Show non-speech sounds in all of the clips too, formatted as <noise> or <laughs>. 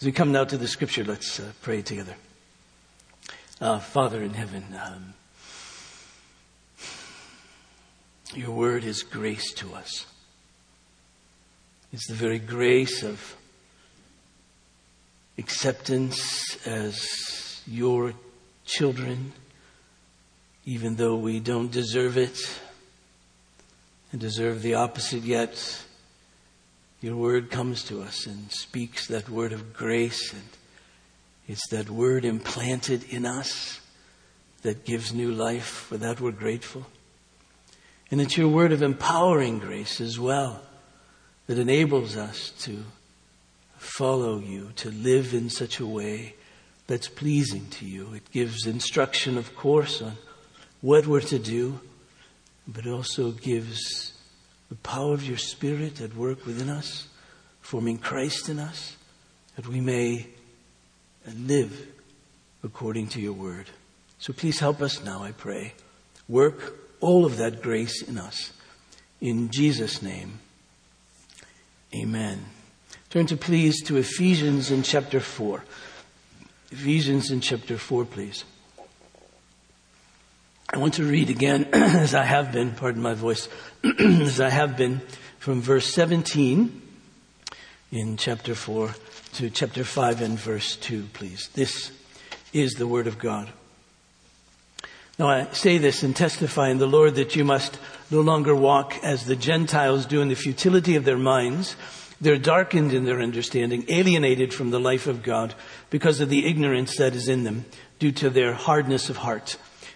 As we come now to the scripture, let's uh, pray together. Uh, Father in heaven, um, your word is grace to us. It's the very grace of acceptance as your children, even though we don't deserve it and deserve the opposite, yet your word comes to us and speaks that word of grace, and it's that word implanted in us that gives new life. For that we're grateful. And it's your word of empowering grace as well that enables us to follow you, to live in such a way that's pleasing to you. It gives instruction, of course, on what we're to do, but it also gives the power of your Spirit at work within us, forming Christ in us, that we may uh, live according to your word. So please help us now, I pray. Work all of that grace in us. In Jesus' name, amen. Turn to please to Ephesians in chapter 4. Ephesians in chapter 4, please. I want to read again, <clears throat> as I have been, pardon my voice, <clears throat> as I have been, from verse 17 in chapter 4 to chapter 5 and verse 2, please. This is the Word of God. Now I say this and testify in the Lord that you must no longer walk as the Gentiles do in the futility of their minds. They're darkened in their understanding, alienated from the life of God because of the ignorance that is in them due to their hardness of heart.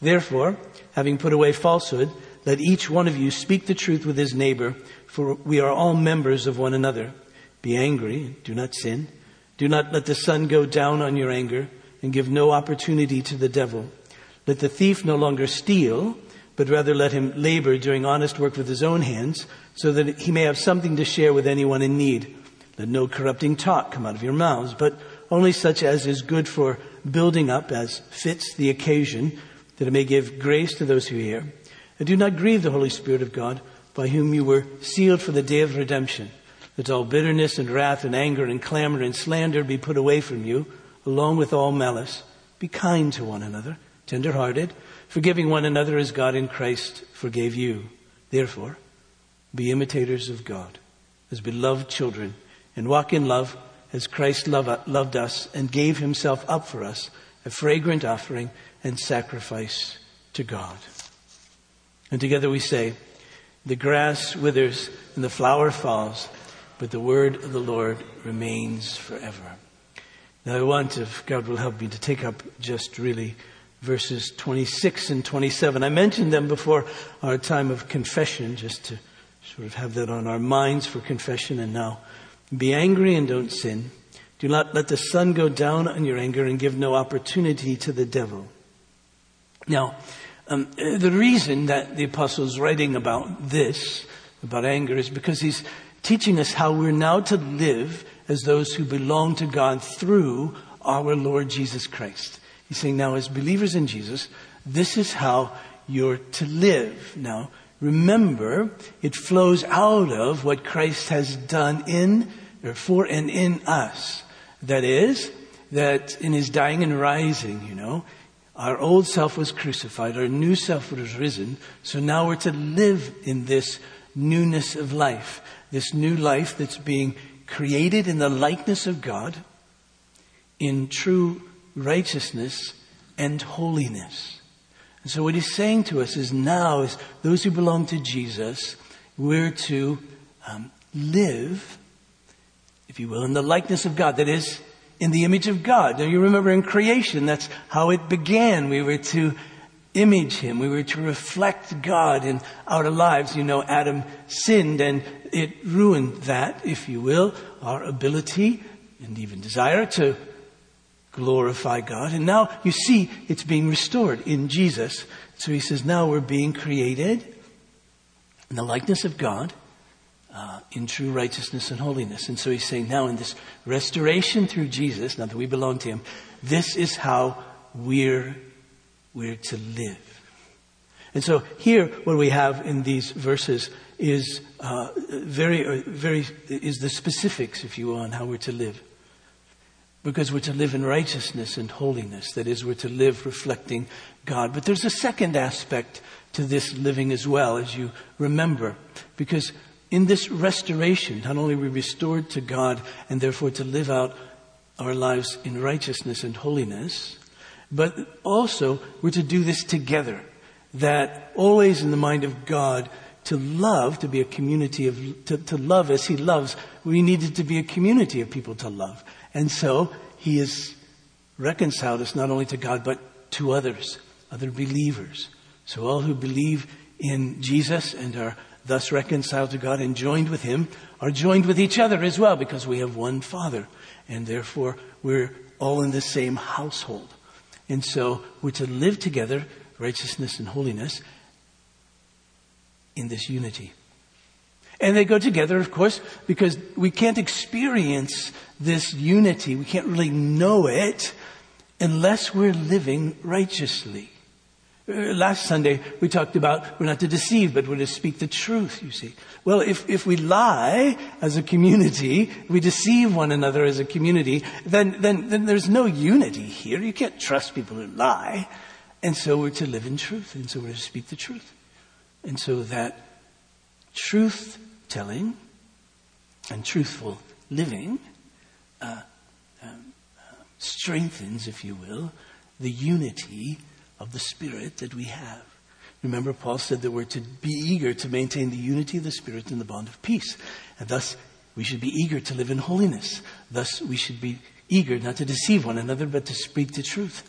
Therefore, having put away falsehood, let each one of you speak the truth with his neighbor, for we are all members of one another. Be angry, do not sin. Do not let the sun go down on your anger, and give no opportunity to the devil. Let the thief no longer steal, but rather let him labor doing honest work with his own hands, so that he may have something to share with anyone in need. Let no corrupting talk come out of your mouths, but only such as is good for building up as fits the occasion, that it may give grace to those who hear. And do not grieve the Holy Spirit of God, by whom you were sealed for the day of redemption. That all bitterness and wrath and anger and clamor and slander be put away from you, along with all malice. Be kind to one another, tender-hearted, forgiving one another as God in Christ forgave you. Therefore, be imitators of God, as beloved children, and walk in love as Christ loved us and gave himself up for us, a fragrant offering and sacrifice to God. And together we say, the grass withers and the flower falls, but the word of the Lord remains forever. Now I want, if God will help me, to take up just really verses 26 and 27. I mentioned them before our time of confession, just to sort of have that on our minds for confession. And now, be angry and don't sin. Do not let the sun go down on your anger and give no opportunity to the devil. Now, um, the reason that the apostle is writing about this, about anger, is because he's teaching us how we're now to live as those who belong to God through our Lord Jesus Christ. He's saying now, as believers in Jesus, this is how you're to live. Now, remember, it flows out of what Christ has done in, or for and in us. That is, that in his dying and rising, you know, our old self was crucified, our new self was risen. So now we're to live in this newness of life, this new life that's being created in the likeness of God in true righteousness and holiness. And so what he's saying to us is now, as those who belong to Jesus, we're to um, live, if you will, in the likeness of God. That is, in the image of God. Now you remember in creation, that's how it began. We were to image Him. We were to reflect God in our lives. You know, Adam sinned and it ruined that, if you will, our ability and even desire to glorify God. And now you see it's being restored in Jesus. So he says, now we're being created in the likeness of God. Uh, in true righteousness and holiness. And so he's saying now in this restoration through Jesus, now that we belong to him, this is how we're, we're to live. And so here, what we have in these verses is uh, very, uh, very is the specifics, if you will, on how we're to live. Because we're to live in righteousness and holiness. That is, we're to live reflecting God. But there's a second aspect to this living as well, as you remember. Because in this restoration, not only are we restored to God and therefore to live out our lives in righteousness and holiness, but also we're to do this together. That always in the mind of God, to love, to be a community of, to, to love as He loves, we needed to be a community of people to love. And so He has reconciled us not only to God, but to others, other believers. So all who believe in Jesus and are thus reconciled to God and joined with Him are joined with each other as well because we have one Father. And therefore we're all in the same household. And so we're to live together, righteousness and holiness, in this unity. And they go together, of course, because we can't experience this unity. We can't really know it unless we're living righteously. Uh, last Sunday, we talked about we're not to deceive, but we're to speak the truth, you see. Well, if, if we lie as a community, we deceive one another as a community, then, then, then there's no unity here. You can't trust people who lie. And so we're to live in truth, and so we're to speak the truth. And so that truth telling and truthful living uh, um, uh, strengthens, if you will, the unity of the Spirit that we have. Remember, Paul said that we're to be eager to maintain the unity of the Spirit in the bond of peace. And thus, we should be eager to live in holiness. Thus, we should be eager not to deceive one another, but to speak the truth.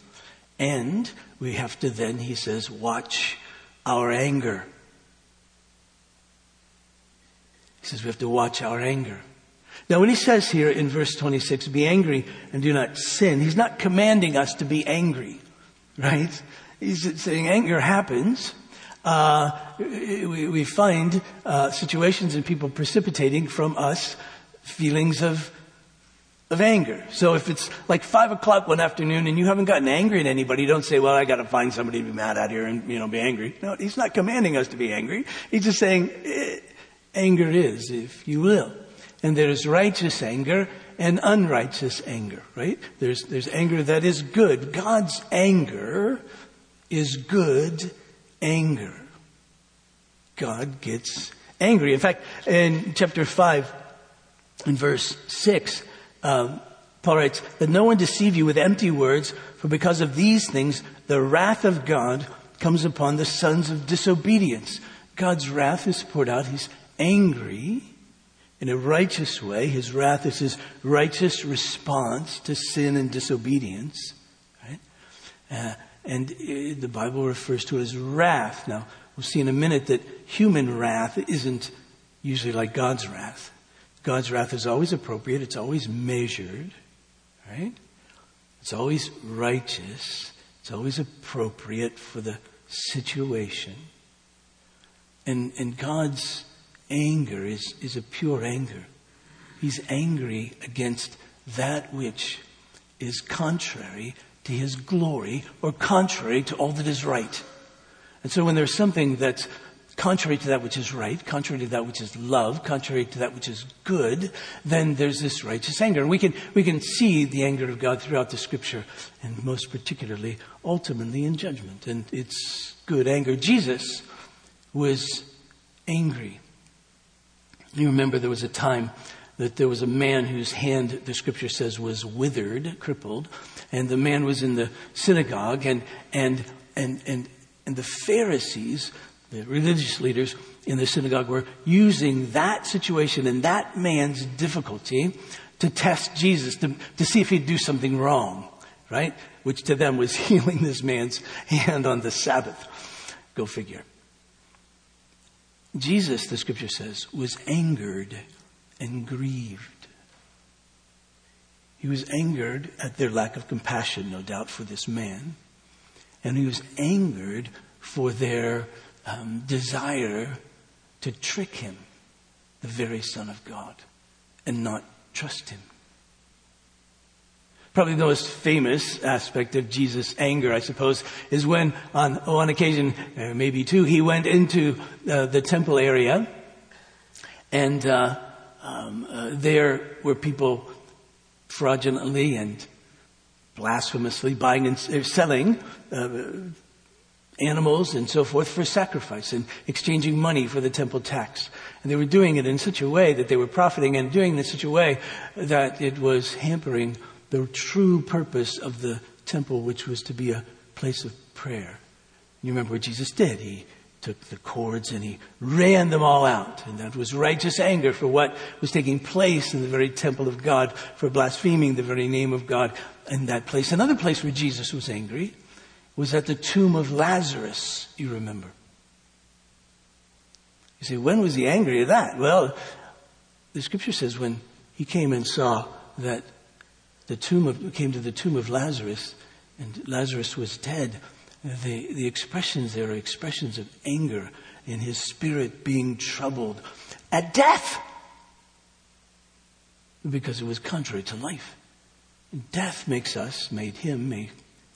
And we have to then, he says, watch our anger. He says we have to watch our anger. Now, when he says here in verse 26, be angry and do not sin, he's not commanding us to be angry, right? He's saying anger happens. Uh, we, we, find uh, situations and people precipitating from us feelings of of anger. So if it's like five o'clock one afternoon and you haven't gotten angry at anybody, don't say, well, I gotta find somebody to be mad at here and, you know, be angry. No, he's not commanding us to be angry. He's just saying, eh, anger is, if you will. And there's righteous anger and unrighteous anger, right? There's, there's anger that is good. God's anger is good anger. God gets angry. In fact, in chapter 5, in verse 6, um, Paul writes, that no one deceive you with empty words, for because of these things, the wrath of God comes upon the sons of disobedience. God's wrath is poured out. He's angry in a righteous way. His wrath is his righteous response to sin and disobedience. Right? Uh, and uh, the Bible refers to it as wrath. Now, we'll see in a minute that human wrath isn't usually like God's wrath. God's wrath is always appropriate, it's always measured, right? It's always righteous, it's always appropriate for the situation. And, and God's anger is, is a pure anger. He's angry against that which is contrary to his glory or contrary to all that is right. And so when there's something that's contrary to that which is right, contrary to that which is love, contrary to that which is good, then there's this righteous anger. And we can, we can see the anger of God throughout the scripture, and most particularly, ultimately in judgment. And it's good anger. Jesus was angry. You remember there was a time that there was a man whose hand, the scripture says, was withered, crippled, and the man was in the synagogue, and, and, and, and, and the Pharisees the religious leaders in the synagogue were using that situation and that man's difficulty to test Jesus, to, to see if he'd do something wrong, right? Which to them was <laughs> healing this man's hand on the Sabbath. Go figure. Jesus, the scripture says, was angered and grieved. He was angered at their lack of compassion, no doubt, for this man. And he was angered for their um, desire to trick him, the very Son of God, and not trust him. Probably the most famous aspect of Jesus' anger, I suppose, is when on one occasion, uh, maybe two, he went into uh, the temple area and uh, um, uh, there were people fraudulently and blasphemously buying and selling uh, animals and so forth for sacrifice and exchanging money for the temple tax. And they were doing it in such a way that they were profiting and doing it in such a way that it was hampering the true purpose of the temple, which was to be a place of prayer. You remember what Jesus did. He took the cords and he ran them all out. And that was righteous anger for what was taking place in the very temple of God, for blaspheming the very name of God in that place. Another place where Jesus was angry was at the tomb of Lazarus, you remember. You say, when was he angry at that? Well, the scripture says when he came and saw that the tomb of, came to the tomb of Lazarus and Lazarus was dead, the, the expressions there are expressions of anger in his spirit being troubled at death because it was contrary to life. Death makes us, made him, made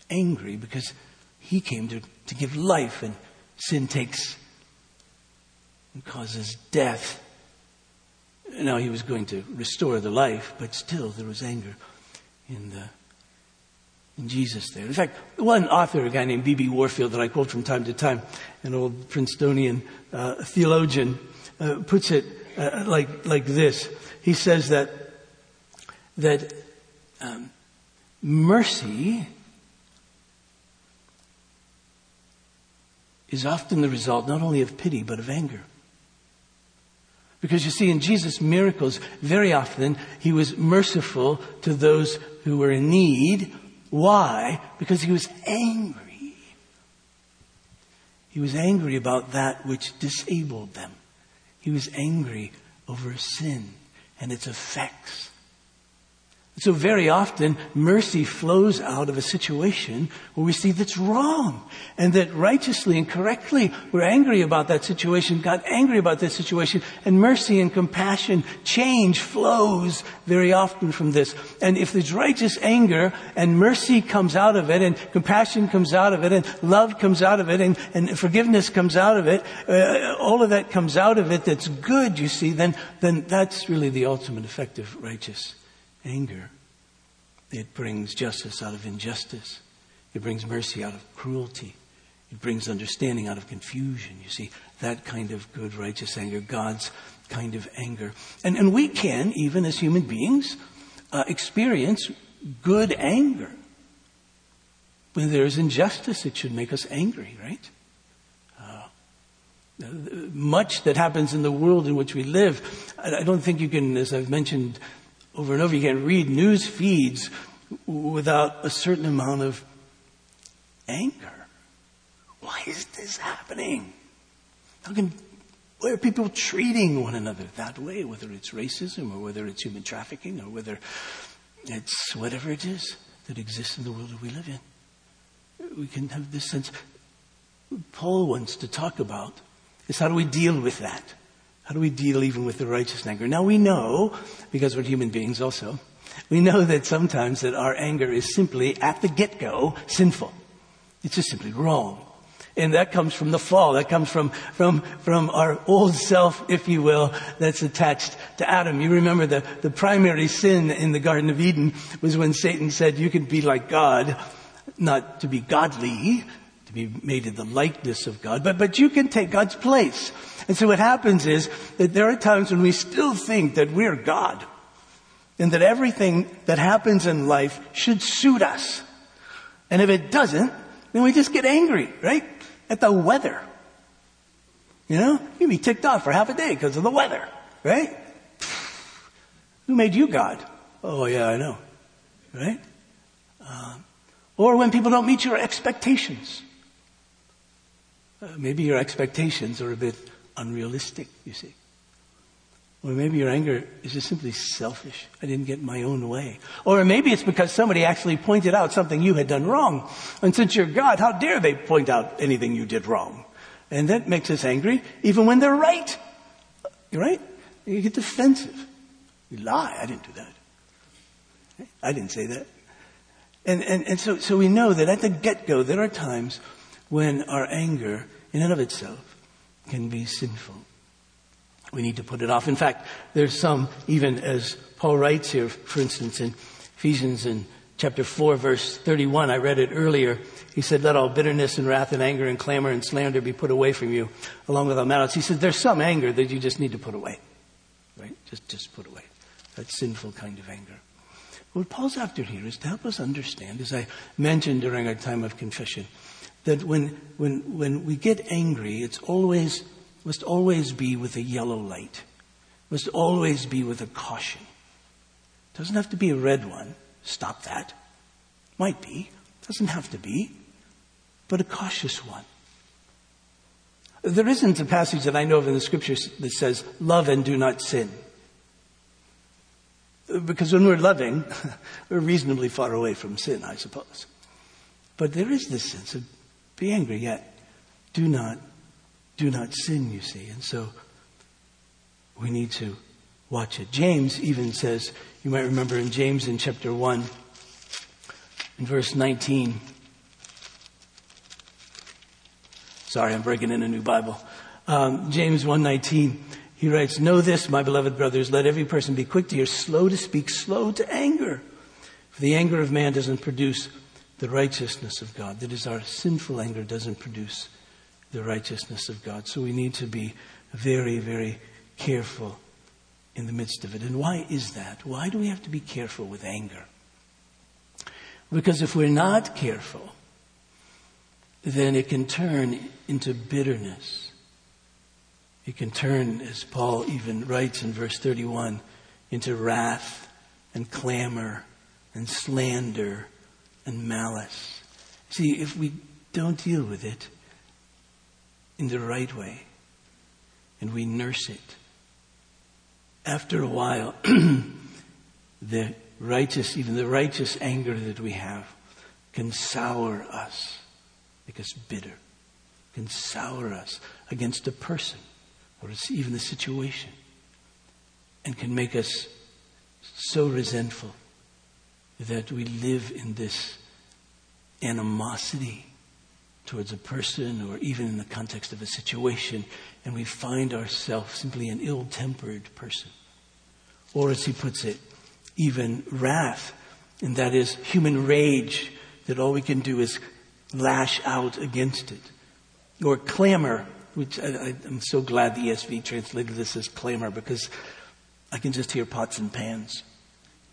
angry because he came to, to give life and sin takes and causes death. Now he was going to restore the life, but still there was anger in the in Jesus there. In fact, one author, a guy named B.B. Warfield that I quote from time to time, an old Princetonian uh, theologian, uh, puts it uh, like, like this. He says that, that um, mercy is often the result not only of pity, but of anger. Because you see, in Jesus' miracles, very often he was merciful to those who were in need why? Because he was angry. He was angry about that which disabled them. He was angry over sin and its effects so very often, mercy flows out of a situation where we see that's wrong and that righteously and correctly we're angry about that situation, got angry about that situation, and mercy and compassion, change flows very often from this. And if there's righteous anger and mercy comes out of it and compassion comes out of it and love comes out of it and, and forgiveness comes out of it, uh, all of that comes out of it that's good, you see, then, then that's really the ultimate effect of righteous anger. It brings justice out of injustice. It brings mercy out of cruelty. It brings understanding out of confusion. You see, that kind of good, righteous anger, God's kind of anger. And, and we can, even as human beings, uh, experience good anger. When there is injustice, it should make us angry, right? Uh, much that happens in the world in which we live, I don't think you can, as I've mentioned over and over. You can read news feeds without a certain amount of anger. Why is this happening? How can, why are people treating one another that way? Whether it's racism or whether it's human trafficking or whether it's whatever it is that exists in the world that we live in. We can have this sense. Paul wants to talk about is how do we deal with that? How do we deal even with the righteous anger? Now we know, because we're human beings also, we know that sometimes that our anger is simply at the get-go sinful. It's just simply wrong. And that comes from the fall. That comes from, from, from our old self, if you will, that's attached to Adam. You remember the, the primary sin in the Garden of Eden was when Satan said, you can be like God, not to be godly, to be made in the likeness of God, but, but you can take God's place. And so what happens is that there are times when we still think that we're God and that everything that happens in life should suit us. And if it doesn't, then we just get angry, right? At the weather. You know, you'd be ticked off for half a day because of the weather, right? Who made you God? Oh yeah, I know, right? Um, or when people don't meet your expectations. Uh, maybe your expectations are a bit unrealistic, you see. Or maybe your anger is just simply selfish. I didn't get my own way. Or maybe it's because somebody actually pointed out something you had done wrong. And since you're God, how dare they point out anything you did wrong? And that makes us angry, even when they're right. You're right? You get defensive. You lie. I didn't do that. I didn't say that. And, and, and so, so we know that at the get-go, there are times when our anger, in and of itself, can be sinful. We need to put it off. In fact, there's some, even as Paul writes here, for instance, in Ephesians in chapter 4, verse 31, I read it earlier. He said, let all bitterness and wrath and anger and clamor and slander be put away from you, along with all malice. He said, there's some anger that you just need to put away. Right? Just, just put away. That sinful kind of anger. What Paul's after here is to help us understand, as I mentioned during our time of confession, that when, when, when we get angry, it's always, must always be with a yellow light. Must always be with a caution. Doesn't have to be a red one. Stop that. Might be. Doesn't have to be. But a cautious one. There isn't a passage that I know of in the scriptures that says, love and do not sin. Because when we're loving, <laughs> we're reasonably far away from sin, I suppose. But there is this sense of be angry, yet do not, do not sin, you see. And so we need to watch it. James even says, you might remember in James in chapter 1, in verse 19. Sorry, I'm breaking in a new Bible. Um, James 119. He writes, Know this, my beloved brothers, let every person be quick to hear, slow to speak, slow to anger. For the anger of man doesn't produce the righteousness of God. That is, our sinful anger doesn't produce the righteousness of God. So we need to be very, very careful in the midst of it. And why is that? Why do we have to be careful with anger? Because if we're not careful, then it can turn into bitterness it can turn, as Paul even writes in verse 31, into wrath and clamor and slander and malice. See, if we don't deal with it in the right way and we nurse it, after a while, <clears throat> the righteous, even the righteous anger that we have can sour us, make us bitter, can sour us against a person or even the situation and can make us so resentful that we live in this animosity towards a person or even in the context of a situation and we find ourselves simply an ill-tempered person. Or as he puts it, even wrath, and that is human rage that all we can do is lash out against it. Or clamor, which I, am so glad the ESV translated this as clamor because I can just hear pots and pans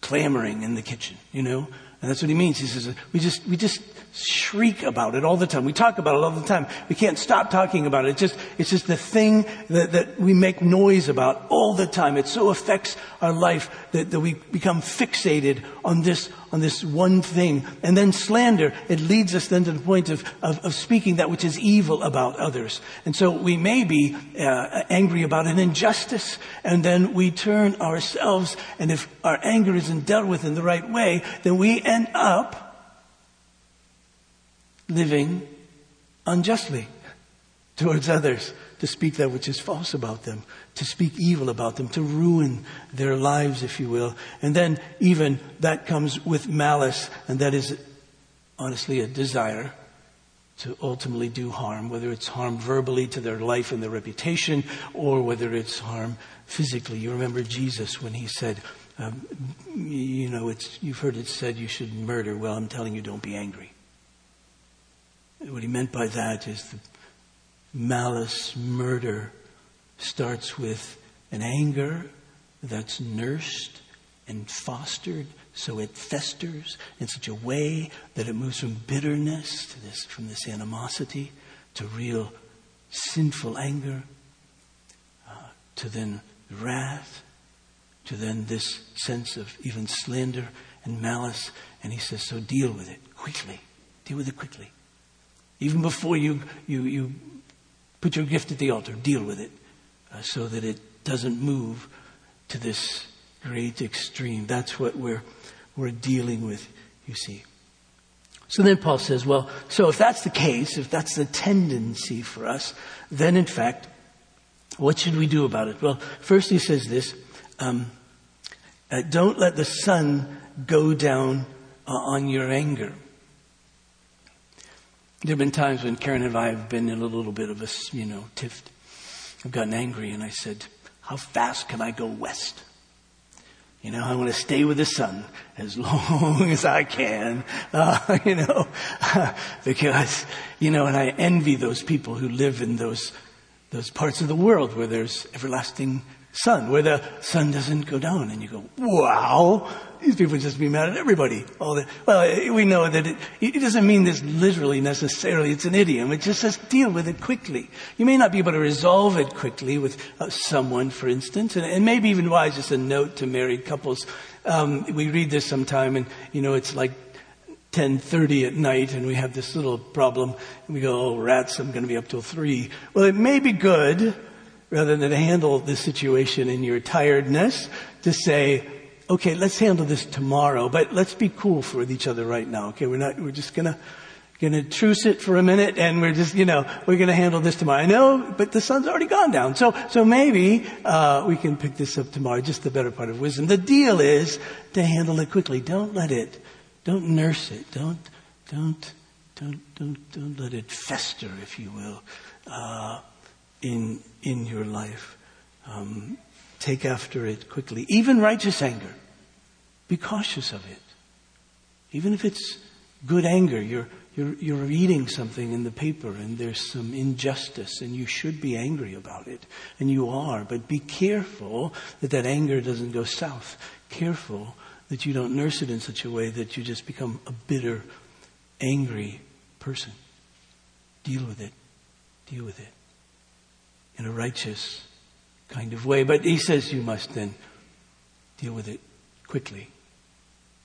clamoring in the kitchen, you know? And that's what he means. He says, we just, we just shriek about it all the time. We talk about it all the time. We can't stop talking about it. It's just, it's just the thing that, that we make noise about all the time. It so affects our life that, that we become fixated on this, on this one thing. And then slander, it leads us then to the point of, of, of speaking that which is evil about others. And so we may be uh, angry about an injustice, and then we turn ourselves, and if our anger isn't dealt with in the right way, then we end up living unjustly towards others, to speak that which is false about them, to speak evil about them, to ruin their lives, if you will. And then even that comes with malice, and that is honestly a desire to ultimately do harm, whether it's harm verbally to their life and their reputation, or whether it's harm physically. You remember Jesus when he said, um, you know, it's, you've heard it said you should murder. Well, I'm telling you, don't be angry. What he meant by that is the malice, murder starts with an anger that's nursed and fostered so it festers in such a way that it moves from bitterness to this, from this animosity to real sinful anger, uh, to then wrath, to then this sense of even slander and malice. And he says, so deal with it quickly. Deal with it quickly. Even before you, you, you put your gift at the altar, deal with it uh, so that it doesn't move to this great extreme. That's what we're, we're dealing with, you see. So then Paul says, well, so if that's the case, if that's the tendency for us, then in fact, what should we do about it? Well, first he says this, um, uh, don't let the sun go down uh, on your anger. There have been times when Karen and I have been in a little bit of a, you know, tiff. I've gotten angry and I said, how fast can I go west? You know, I want to stay with the sun as <laughs> long as I can, <laughs> uh, you know, <laughs> because, you know, and I envy those people who live in those, those parts of the world where there's everlasting sun, where the sun doesn't go down and you go, wow, these people just be mad at everybody. All the, well, we know that it, it, doesn't mean this literally necessarily. It's an idiom. It just says deal with it quickly. You may not be able to resolve it quickly with uh, someone, for instance, and, and, maybe even wise, just a note to married couples. Um, we read this sometime and, you know, it's like 10.30 at night and we have this little problem and we go, oh rats, I'm going to be up till 3. Well, it may be good rather than handle the situation in your tiredness to say, okay, let's handle this tomorrow, but let's be cool for each other right now. Okay, we're not, we're just gonna, gonna truce it for a minute and we're just, you know, we're gonna handle this tomorrow. I know, but the sun's already gone down. So, so maybe, uh, we can pick this up tomorrow, just the better part of wisdom. The deal is to handle it quickly. Don't let it, don't nurse it. Don't, don't, don't, don't, don't let it fester, if you will. Uh, in, in your life. Um, take after it quickly. Even righteous anger. Be cautious of it. Even if it's good anger, you're, you're, you're reading something in the paper and there's some injustice and you should be angry about it. And you are, but be careful that that anger doesn't go south. Careful that you don't nurse it in such a way that you just become a bitter, angry person. Deal with it. Deal with it in a righteous kind of way. But he says you must then deal with it quickly.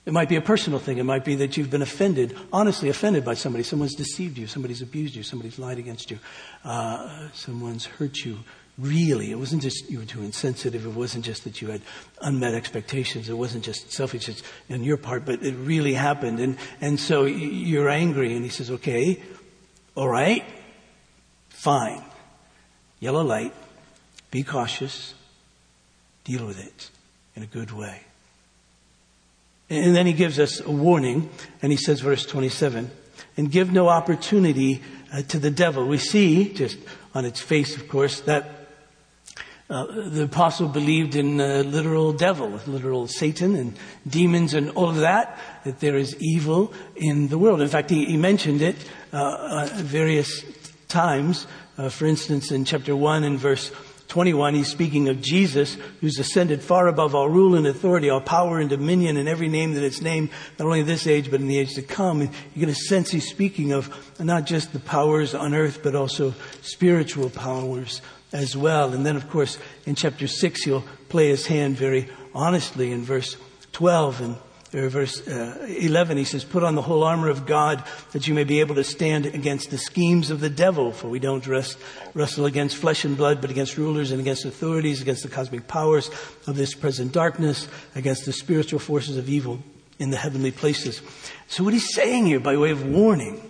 It might be a personal thing. It might be that you've been offended, honestly offended by somebody. Someone's deceived you. Somebody's abused you. Somebody's lied against you. Uh, someone's hurt you. Really, it wasn't just you were too insensitive. It wasn't just that you had unmet expectations. It wasn't just selfishness on your part, but it really happened. And, and so you're angry. And he says, okay, all right, fine yellow light, be cautious, deal with it in a good way. And then he gives us a warning, and he says, verse 27, and give no opportunity uh, to the devil. We see, just on its face, of course, that uh, the apostle believed in a literal devil, literal Satan and demons and all of that, that there is evil in the world. In fact, he, he mentioned it uh, uh various times uh, for instance, in chapter 1 and verse 21, he's speaking of Jesus, who's ascended far above all rule and authority, all power and dominion, and every name that it's named, not only in this age, but in the age to come. And you're going to sense he's speaking of not just the powers on earth, but also spiritual powers as well. And then, of course, in chapter 6, he'll play his hand very honestly in verse 12 and verse uh, 11, he says, Put on the whole armor of God that you may be able to stand against the schemes of the devil. For we don't rest, wrestle against flesh and blood, but against rulers and against authorities, against the cosmic powers of this present darkness, against the spiritual forces of evil in the heavenly places. So what he's saying here by way of warning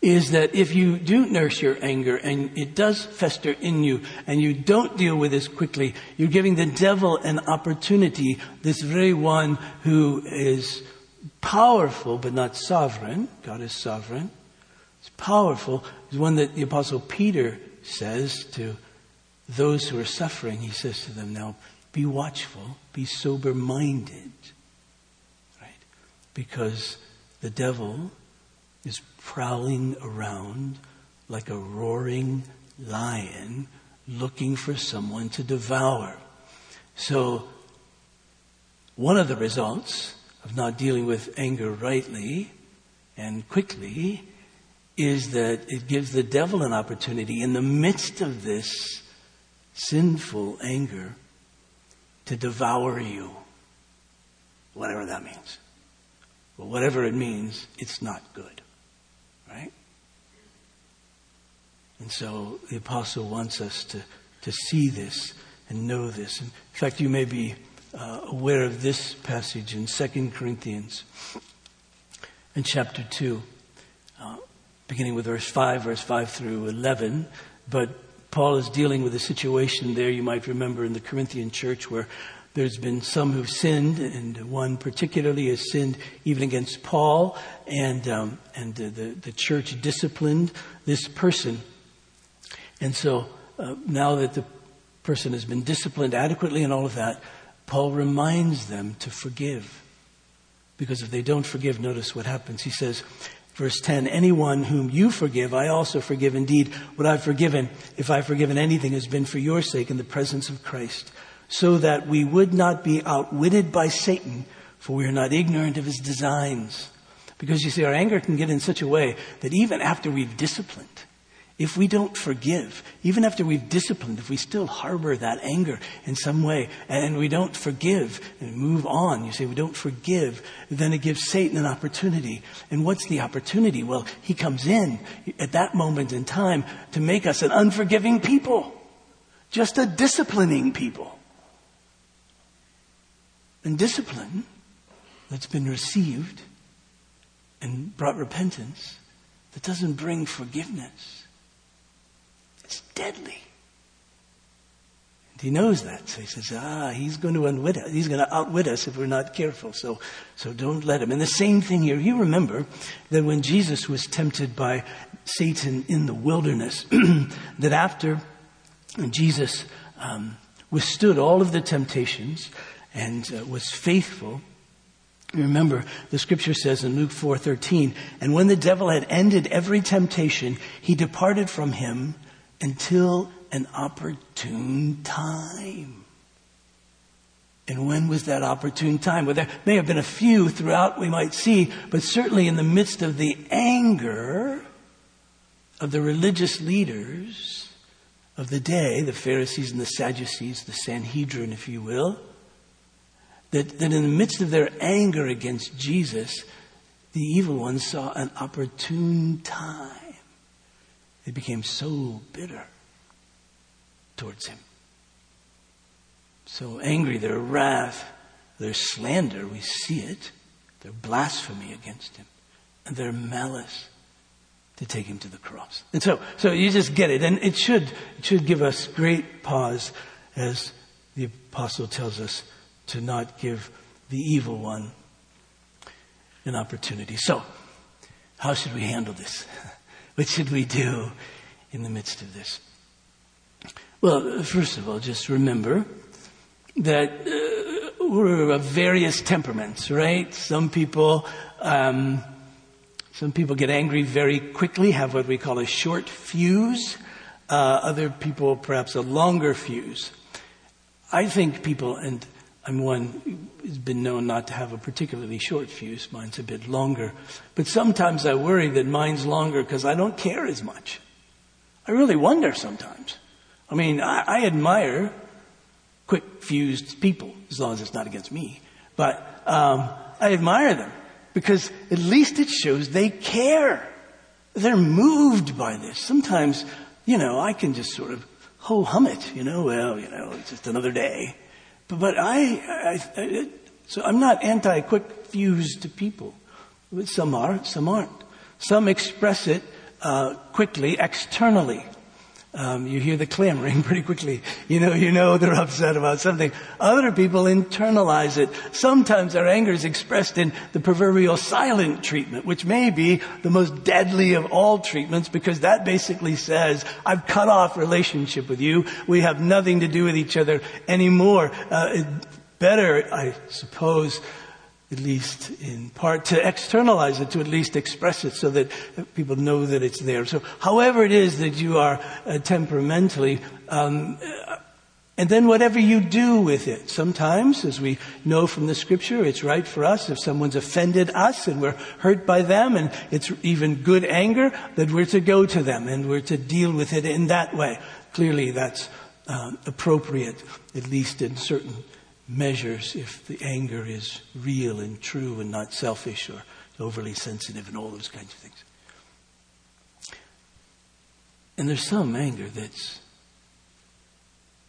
is that if you do nurse your anger and it does fester in you and you don't deal with this quickly, you're giving the devil an opportunity, this very one who is powerful but not sovereign. God is sovereign. It's powerful. Is one that the apostle Peter says to those who are suffering. He says to them, now be watchful, be sober minded. Right? Because the devil is prowling around like a roaring lion looking for someone to devour. So, one of the results of not dealing with anger rightly and quickly is that it gives the devil an opportunity in the midst of this sinful anger to devour you. Whatever that means. But whatever it means, it's not good. Right? And so the apostle wants us to, to see this and know this. In fact, you may be uh, aware of this passage in 2 Corinthians in chapter 2, uh, beginning with verse 5, verse 5 through 11. But Paul is dealing with a situation there, you might remember, in the Corinthian church where there's been some who've sinned, and one particularly has sinned even against Paul, and, um, and the, the, the, church disciplined this person. And so uh, now that the person has been disciplined adequately and all of that, Paul reminds them to forgive. Because if they don't forgive, notice what happens. He says, verse 10, anyone whom you forgive, I also forgive. Indeed, what I've forgiven, if I've forgiven anything, has been for your sake in the presence of Christ, so that we would not be outwitted by Satan, for we are not ignorant of his designs. Because you see, our anger can get in such a way that even after we've disciplined, if we don't forgive, even after we've disciplined, if we still harbor that anger in some way and we don't forgive and move on, you say we don't forgive, then it gives Satan an opportunity. And what's the opportunity? Well, he comes in at that moment in time to make us an unforgiving people, just a disciplining people. And discipline that's been received and brought repentance that doesn't bring forgiveness it's deadly. And he knows that. So he says, ah, he's going to unwit us. He's going to outwit us if we're not careful. So, so don't let him. And the same thing here. You remember that when Jesus was tempted by Satan in the wilderness, <clears throat> that after Jesus um, withstood all of the temptations and uh, was faithful, you Remember, the scripture says in Luke 4:13, and when the devil had ended every temptation, he departed from him until an opportune time. And when was that opportune time? Well, there may have been a few throughout we might see, but certainly in the midst of the anger of the religious leaders of the day, the Pharisees and the Sadducees, the Sanhedrin, if you will, that, that in the midst of their anger against Jesus, the evil ones saw an opportune time they became so bitter towards him. So angry, their wrath, their slander, we see it, their blasphemy against him, and their malice to take him to the cross. And so, so you just get it. And it should, it should give us great pause as the apostle tells us to not give the evil one an opportunity. So, how should we handle this? <laughs> What should we do in the midst of this? Well, first of all, just remember that uh, we're of various temperaments, right? Some people, um, some people get angry very quickly, have what we call a short fuse. Uh, other people, perhaps a longer fuse. I think people, and I'm one who's been known not to have a particularly short fuse. Mine's a bit longer. But sometimes I worry that mine's longer because I don't care as much. I really wonder sometimes. I mean, I, I admire quick fused people, as long as it's not against me. But um, I admire them because at least it shows they care. They're moved by this. Sometimes, you know, I can just sort of ho hum it, you know, well, you know, it's just another day. But, I, I, I, so I'm not anti-quick fused people. Some are, some aren't. Some express it uh, quickly externally. Um, you hear the clamoring <laughs> pretty quickly. You know, you know they're upset about something. Other people internalize it. Sometimes our anger is expressed in the proverbial silent treatment, which may be the most deadly of all treatments because that basically says, I've cut off relationship with you. We have nothing to do with each other anymore. Uh, better, I suppose, at least in part, to externalize it, to at least express it so that people know that it's there. So however it is that you are uh, temperamentally, um, uh, and then whatever you do with it. Sometimes, as we know from the scripture, it's right for us if someone's offended us and we're hurt by them and it's even good anger, that we're to go to them and we're to deal with it in that way. Clearly that's um, appropriate, at least in certain measures if the anger is real and true and not selfish or overly sensitive and all those kinds of things. And there's some anger that's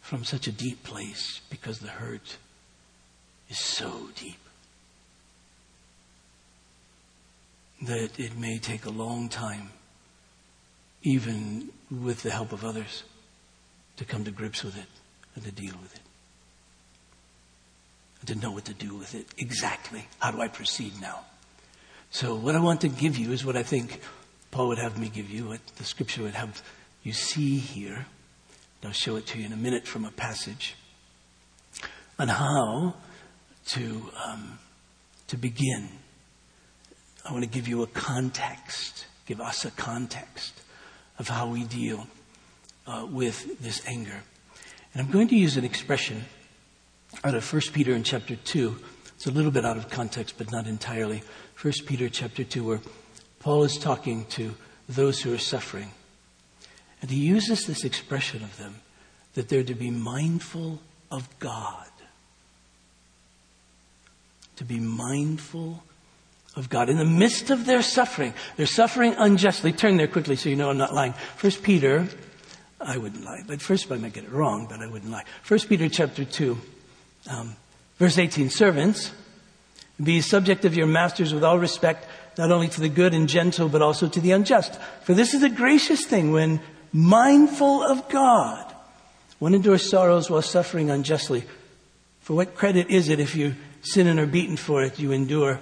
from such a deep place because the hurt is so deep that it may take a long time, even with the help of others, to come to grips with it and to deal with it. And to know what to do with it exactly. How do I proceed now? So, what I want to give you is what I think Paul would have me give you, what the scripture would have you see here. I'll show it to you in a minute from a passage on how to, um, to begin. I want to give you a context, give us a context of how we deal uh, with this anger. And I'm going to use an expression out of 1 Peter in chapter 2. It's a little bit out of context, but not entirely. 1 Peter chapter 2, where Paul is talking to those who are suffering. And he uses this expression of them that they're to be mindful of God. To be mindful of God. In the midst of their suffering, they're suffering unjustly. Turn there quickly so you know I'm not lying. First Peter, I wouldn't lie, but first I might get it wrong, but I wouldn't lie. First Peter chapter 2, um, verse 18. Servants, be subject of your masters with all respect, not only to the good and gentle, but also to the unjust. For this is a gracious thing when mindful of God. One endures sorrows while suffering unjustly. For what credit is it if you sin and are beaten for it, you endure?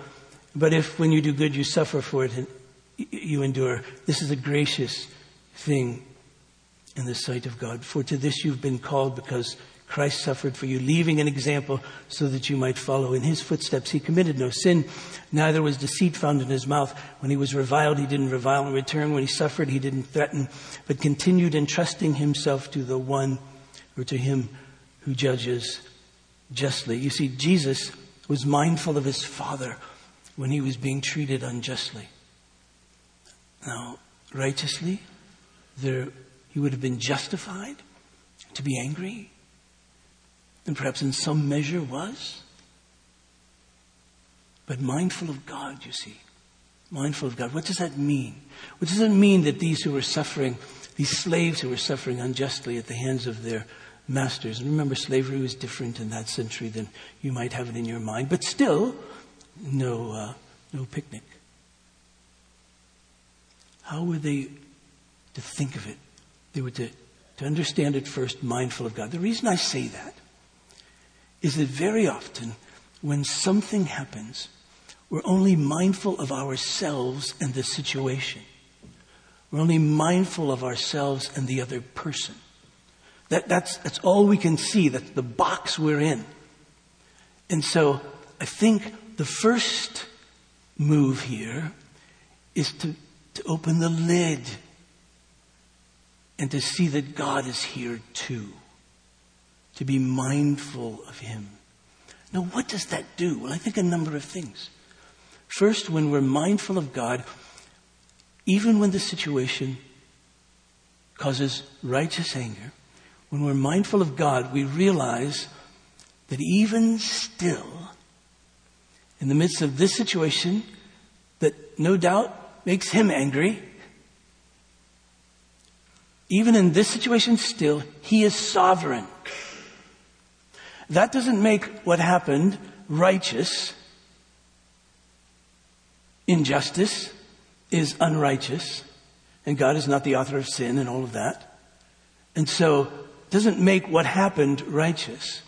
But if when you do good, you suffer for it, and you endure. This is a gracious thing in the sight of God. For to this you've been called because Christ suffered for you, leaving an example so that you might follow in his footsteps. He committed no sin, neither was deceit found in his mouth. When he was reviled, he didn't revile in return. When he suffered, he didn't threaten, but continued entrusting himself to the one or to him who judges justly. You see, Jesus was mindful of his Father when he was being treated unjustly. Now, righteously, there, he would have been justified to be angry and perhaps in some measure was. But mindful of God, you see. Mindful of God. What does that mean? What does it mean that these who were suffering, these slaves who were suffering unjustly at the hands of their masters, and remember slavery was different in that century than you might have it in your mind, but still, no, uh, no picnic. How were they to think of it? They were to, to understand it first, mindful of God. The reason I say that is that very often when something happens, we're only mindful of ourselves and the situation. We're only mindful of ourselves and the other person. That, that's, that's all we can see. That's the box we're in. And so I think the first move here is to, to open the lid and to see that God is here too to be mindful of Him. Now, what does that do? Well, I think a number of things. First, when we're mindful of God, even when the situation causes righteous anger, when we're mindful of God, we realize that even still, in the midst of this situation that no doubt makes him angry, even in this situation still, he is sovereign. That doesn't make what happened righteous. Injustice is unrighteous, and God is not the author of sin and all of that. And so, it doesn't make what happened righteous.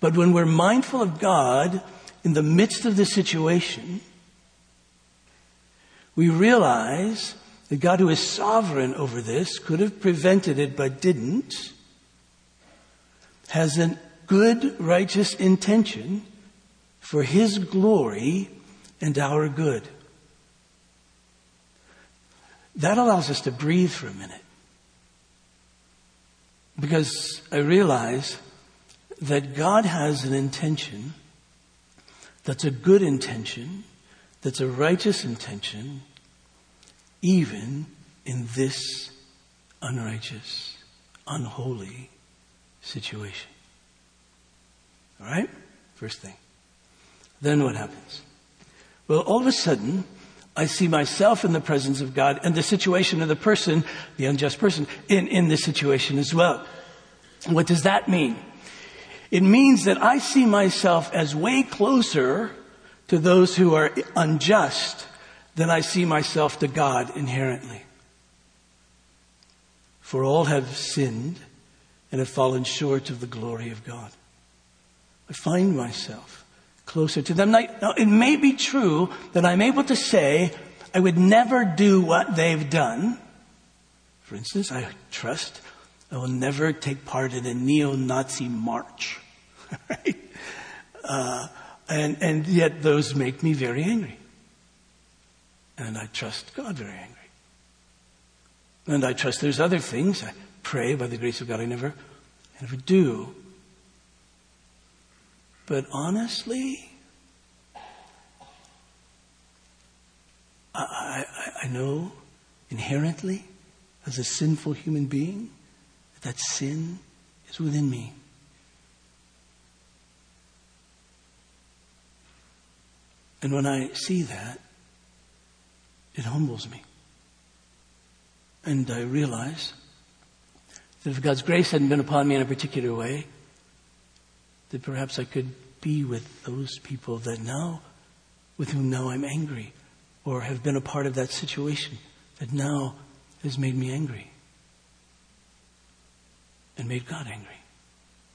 But when we're mindful of God in the midst of the situation, we realize that God, who is sovereign over this, could have prevented it but didn't, has an good, righteous intention for His glory and our good. That allows us to breathe for a minute. Because I realize that God has an intention that's a good intention, that's a righteous intention, even in this unrighteous, unholy situation. All right? First thing. Then what happens? Well, all of a sudden, I see myself in the presence of God and the situation of the person, the unjust person, in, in the situation as well. What does that mean? It means that I see myself as way closer to those who are unjust than I see myself to God inherently. For all have sinned and have fallen short of the glory of God. I find myself closer to them. Now, it may be true that I'm able to say, I would never do what they've done. For instance, I trust I will never take part in a neo-Nazi march. <laughs> right? Uh, and, and yet those make me very angry. And I trust God very angry. And I trust there's other things. I pray by the grace of God I never, I never do. But honestly, I, I, I know inherently as a sinful human being that sin is within me. And when I see that, it humbles me. And I realize that if God's grace hadn't been upon me in a particular way, that perhaps I could be with those people that now, with whom now I'm angry, or have been a part of that situation that now has made me angry and made God angry.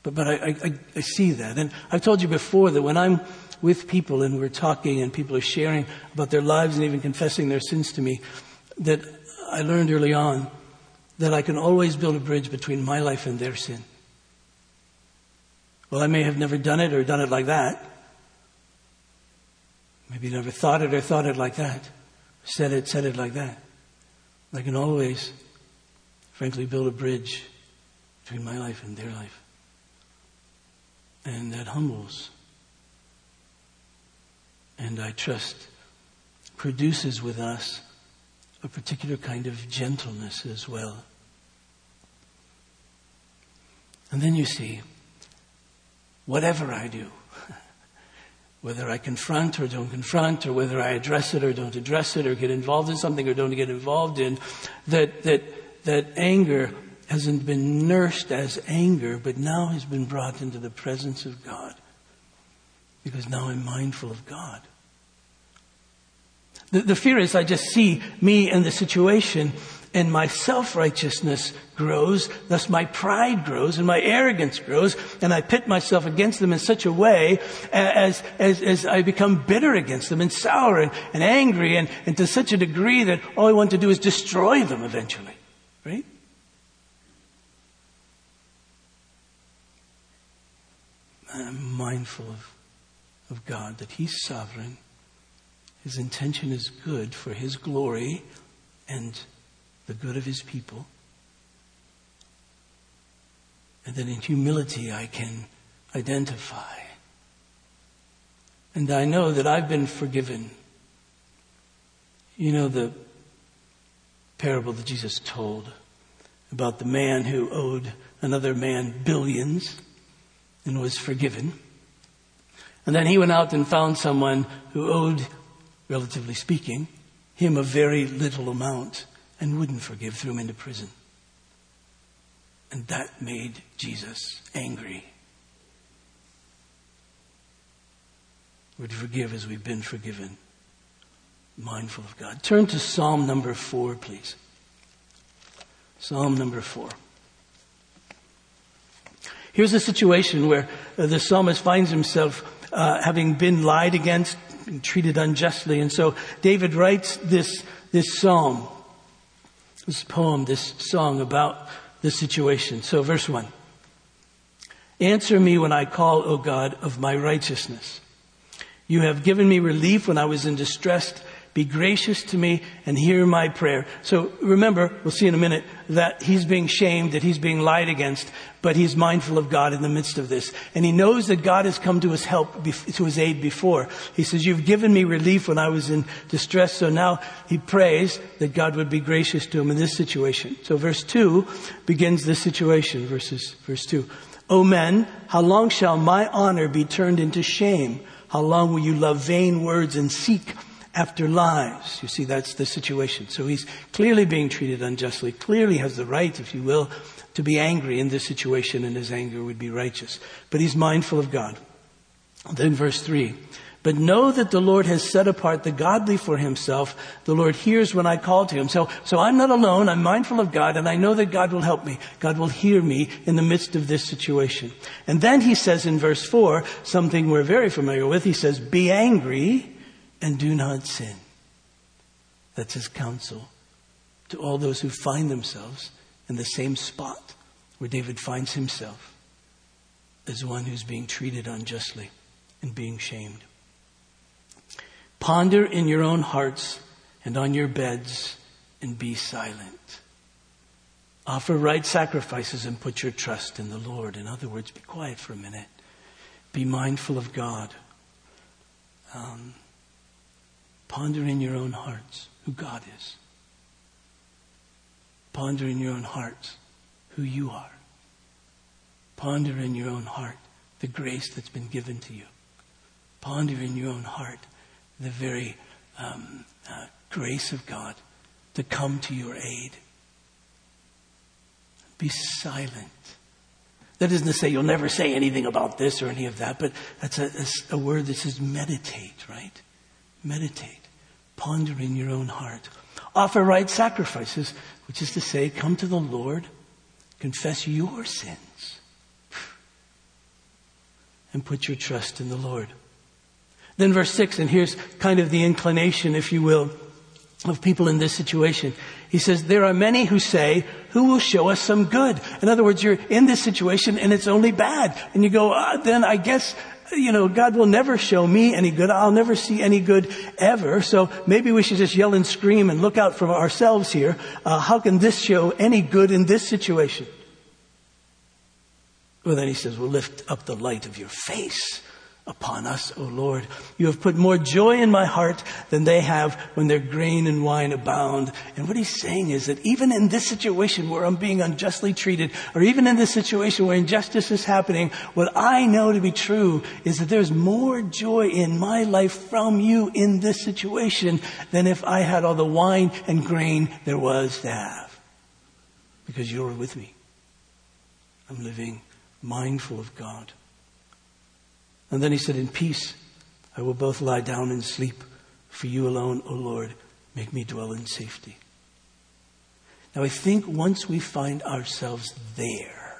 But, but I, I, I see that. And I've told you before that when I'm with people and we're talking and people are sharing about their lives and even confessing their sins to me, that I learned early on that I can always build a bridge between my life and their sin. Well, I may have never done it or done it like that. Maybe never thought it or thought it like that. Said it, said it like that. I can always, frankly, build a bridge between my life and their life. And that humbles. And I trust produces with us a particular kind of gentleness as well. And then you see, whatever I do, <laughs> whether I confront or don't confront, or whether I address it or don't address it, or get involved in something or don't get involved in, that, that, that anger hasn't been nursed as anger, but now has been brought into the presence of God. Because now I'm mindful of God. The, the fear is I just see me and the situation and my self-righteousness grows, thus my pride grows and my arrogance grows, and I pit myself against them in such a way as, as, as I become bitter against them and sour and, and angry and, and to such a degree that all I want to do is destroy them eventually. Right? I'm mindful of, of God, that He's sovereign. His intention is good for His glory and the good of His people. And then in humility I can identify. And I know that I've been forgiven. You know the parable that Jesus told about the man who owed another man billions and was forgiven. And then he went out and found someone who owed, relatively speaking, him a very little amount and wouldn't forgive, threw him into prison. And that made Jesus angry. We're forgive as we've been forgiven. Mindful of God. Turn to Psalm number four, please. Psalm number four. Here's a situation where the psalmist finds himself uh, having been lied against, and treated unjustly, and so David writes this this psalm, this poem, this song about the situation. So, verse one: Answer me when I call, O God, of my righteousness. You have given me relief when I was in distress. Be gracious to me and hear my prayer. So remember, we'll see in a minute, that he's being shamed, that he's being lied against, but he's mindful of God in the midst of this. And he knows that God has come to his help, to his aid before. He says, you've given me relief when I was in distress. So now he prays that God would be gracious to him in this situation. So verse two begins this situation, verses, verse two. O men, how long shall my honor be turned into shame? How long will you love vain words and seek after lies. You see, that's the situation. So he's clearly being treated unjustly, clearly has the right, if you will, to be angry in this situation, and his anger would be righteous. But he's mindful of God. Then verse 3. But know that the Lord has set apart the godly for himself. The Lord hears when I call to him. So, so I'm not alone. I'm mindful of God and I know that God will help me. God will hear me in the midst of this situation. And then he says in verse 4, something we're very familiar with. He says, be angry and do not sin. That's his counsel to all those who find themselves in the same spot where David finds himself as one who's being treated unjustly and being shamed. Ponder in your own hearts and on your beds and be silent. Offer right sacrifices and put your trust in the Lord. In other words, be quiet for a minute. Be mindful of God. Um, ponder in your own hearts who God is. Ponder in your own hearts who you are. Ponder in your own heart the grace that's been given to you. Ponder in your own heart the very um, uh, grace of God to come to your aid. Be silent. That isn't to say you'll never say anything about this or any of that, but that's a, a word that says meditate, right? Meditate. Ponder in your own heart. Offer right sacrifices, which is to say, come to the Lord, confess your sins, and put your trust in the Lord. Then verse 6, and here's kind of the inclination, if you will, of people in this situation. He says, there are many who say, who will show us some good? In other words, you're in this situation and it's only bad. And you go, uh, then I guess, you know, God will never show me any good. I'll never see any good ever. So maybe we should just yell and scream and look out for ourselves here. Uh, how can this show any good in this situation? Well, then he says, well, lift up the light of your face upon us, O Lord. You have put more joy in my heart than they have when their grain and wine abound. And what he's saying is that even in this situation where I'm being unjustly treated, or even in this situation where injustice is happening, what I know to be true is that there's more joy in my life from you in this situation than if I had all the wine and grain there was to have. Because you're with me. I'm living mindful of God. And then he said, In peace I will both lie down and sleep. For you alone, O Lord, make me dwell in safety. Now I think once we find ourselves there,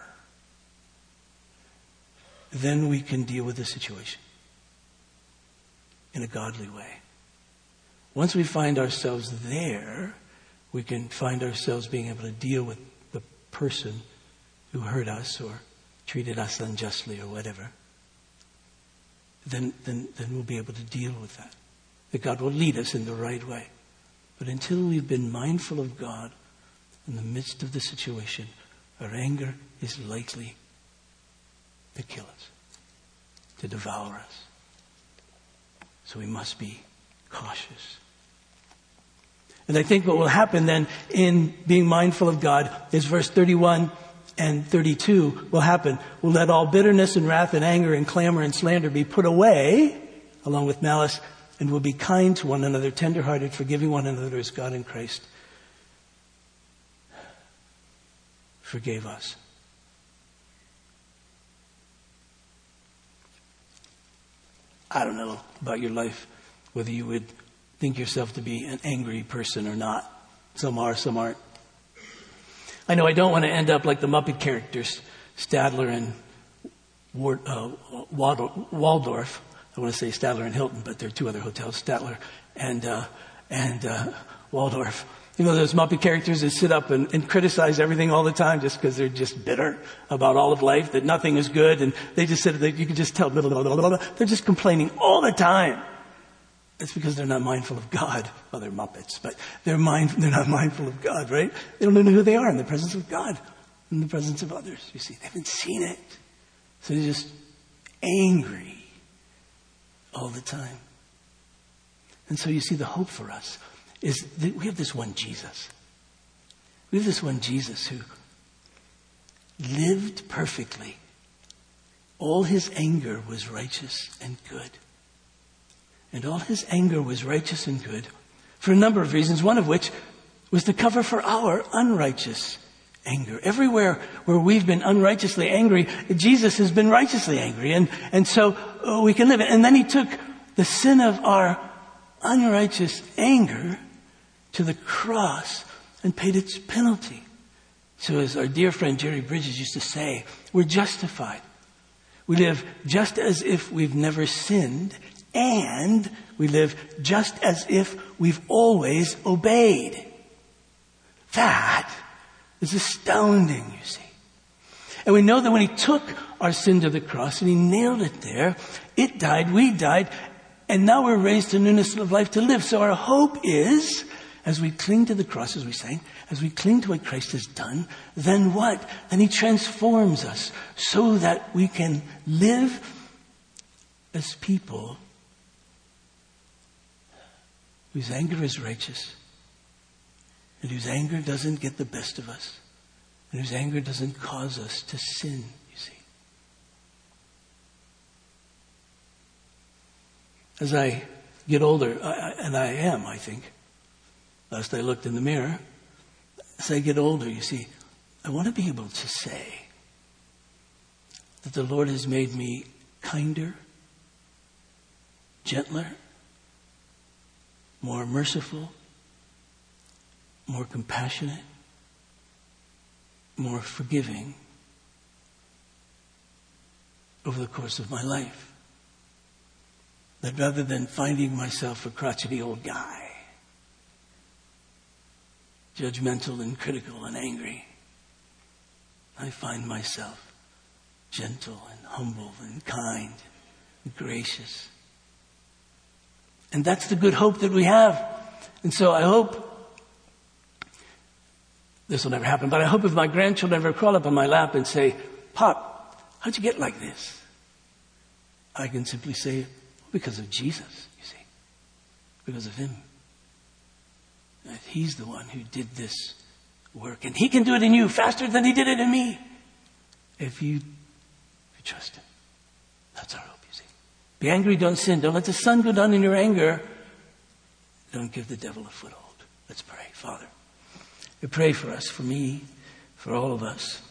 then we can deal with the situation in a godly way. Once we find ourselves there, we can find ourselves being able to deal with the person who hurt us or treated us unjustly or whatever then, then, then we'll be able to deal with that. That God will lead us in the right way. But until we've been mindful of God in the midst of the situation, our anger is likely to kill us, to devour us. So we must be cautious. And I think what will happen then in being mindful of God is verse 31 and 32 will happen. We'll let all bitterness and wrath and anger and clamor and slander be put away along with malice and we'll be kind to one another, tenderhearted, forgiving one another as God in Christ forgave us. I don't know about your life, whether you would think yourself to be an angry person or not. Some are, some aren't. I know I don't want to end up like the Muppet characters, Statler and Ward, uh, Waldorf. I want to say Statler and Hilton, but there are two other hotels, Statler and, uh, and uh, Waldorf. You know, those Muppet characters that sit up and, and criticize everything all the time just because they're just bitter about all of life, that nothing is good, and they just sit, you can just tell, blah, blah, blah, they're just complaining all the time. It's because they're not mindful of God. Well, they're Muppets, but they're, mind, they're not mindful of God, right? They don't know who they are in the presence of God, in the presence of others. You see, they haven't seen it. So they're just angry all the time. And so you see, the hope for us is that we have this one Jesus. We have this one Jesus who lived perfectly. All his anger was righteous and good. And all his anger was righteous and good for a number of reasons, one of which was to cover for our unrighteous anger. Everywhere where we've been unrighteously angry, Jesus has been righteously angry. And, and so uh, we can live it. And then he took the sin of our unrighteous anger to the cross and paid its penalty. So as our dear friend Jerry Bridges used to say, we're justified. We live just as if we've never sinned and we live just as if we've always obeyed. That is astounding, you see. And we know that when he took our sin to the cross and he nailed it there, it died, we died, and now we're raised to newness of life to live. So our hope is, as we cling to the cross, as we sang, as we cling to what Christ has done, then what? Then he transforms us so that we can live as people whose anger is righteous and whose anger doesn't get the best of us, and whose anger doesn't cause us to sin, you see. As I get older, and I am, I think, last I looked in the mirror, as I get older, you see, I want to be able to say that the Lord has made me kinder, gentler, more merciful, more compassionate, more forgiving over the course of my life. That rather than finding myself a crotchety old guy, judgmental and critical and angry, I find myself gentle and humble and kind and gracious. And that's the good hope that we have. And so I hope this will never happen, but I hope if my grandchildren ever crawl up on my lap and say, Pop, how'd you get like this? I can simply say, because of Jesus, you see. Because of Him. That He's the one who did this work. And He can do it in you faster than He did it in me. If you, if you trust Him. That's our hope. Be angry, don't sin. Don't let the sun go down in your anger. Don't give the devil a foothold. Let's pray. Father. We pray for us, for me, for all of us.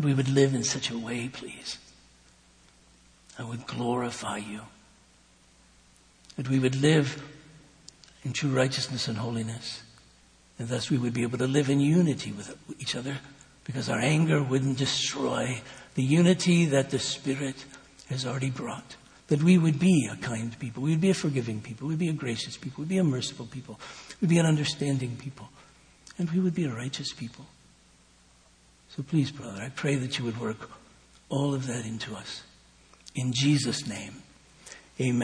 We would live in such a way, please, that would glorify you. That we would live in true righteousness and holiness. And thus we would be able to live in unity with each other because our anger wouldn't destroy the unity that the Spirit has already brought. That we would be a kind people. We would be a forgiving people. We'd be a gracious people. We'd be a merciful people. We'd be an understanding people and we would be a righteous people. So please, brother, I pray that you would work all of that into us. In Jesus' name, amen.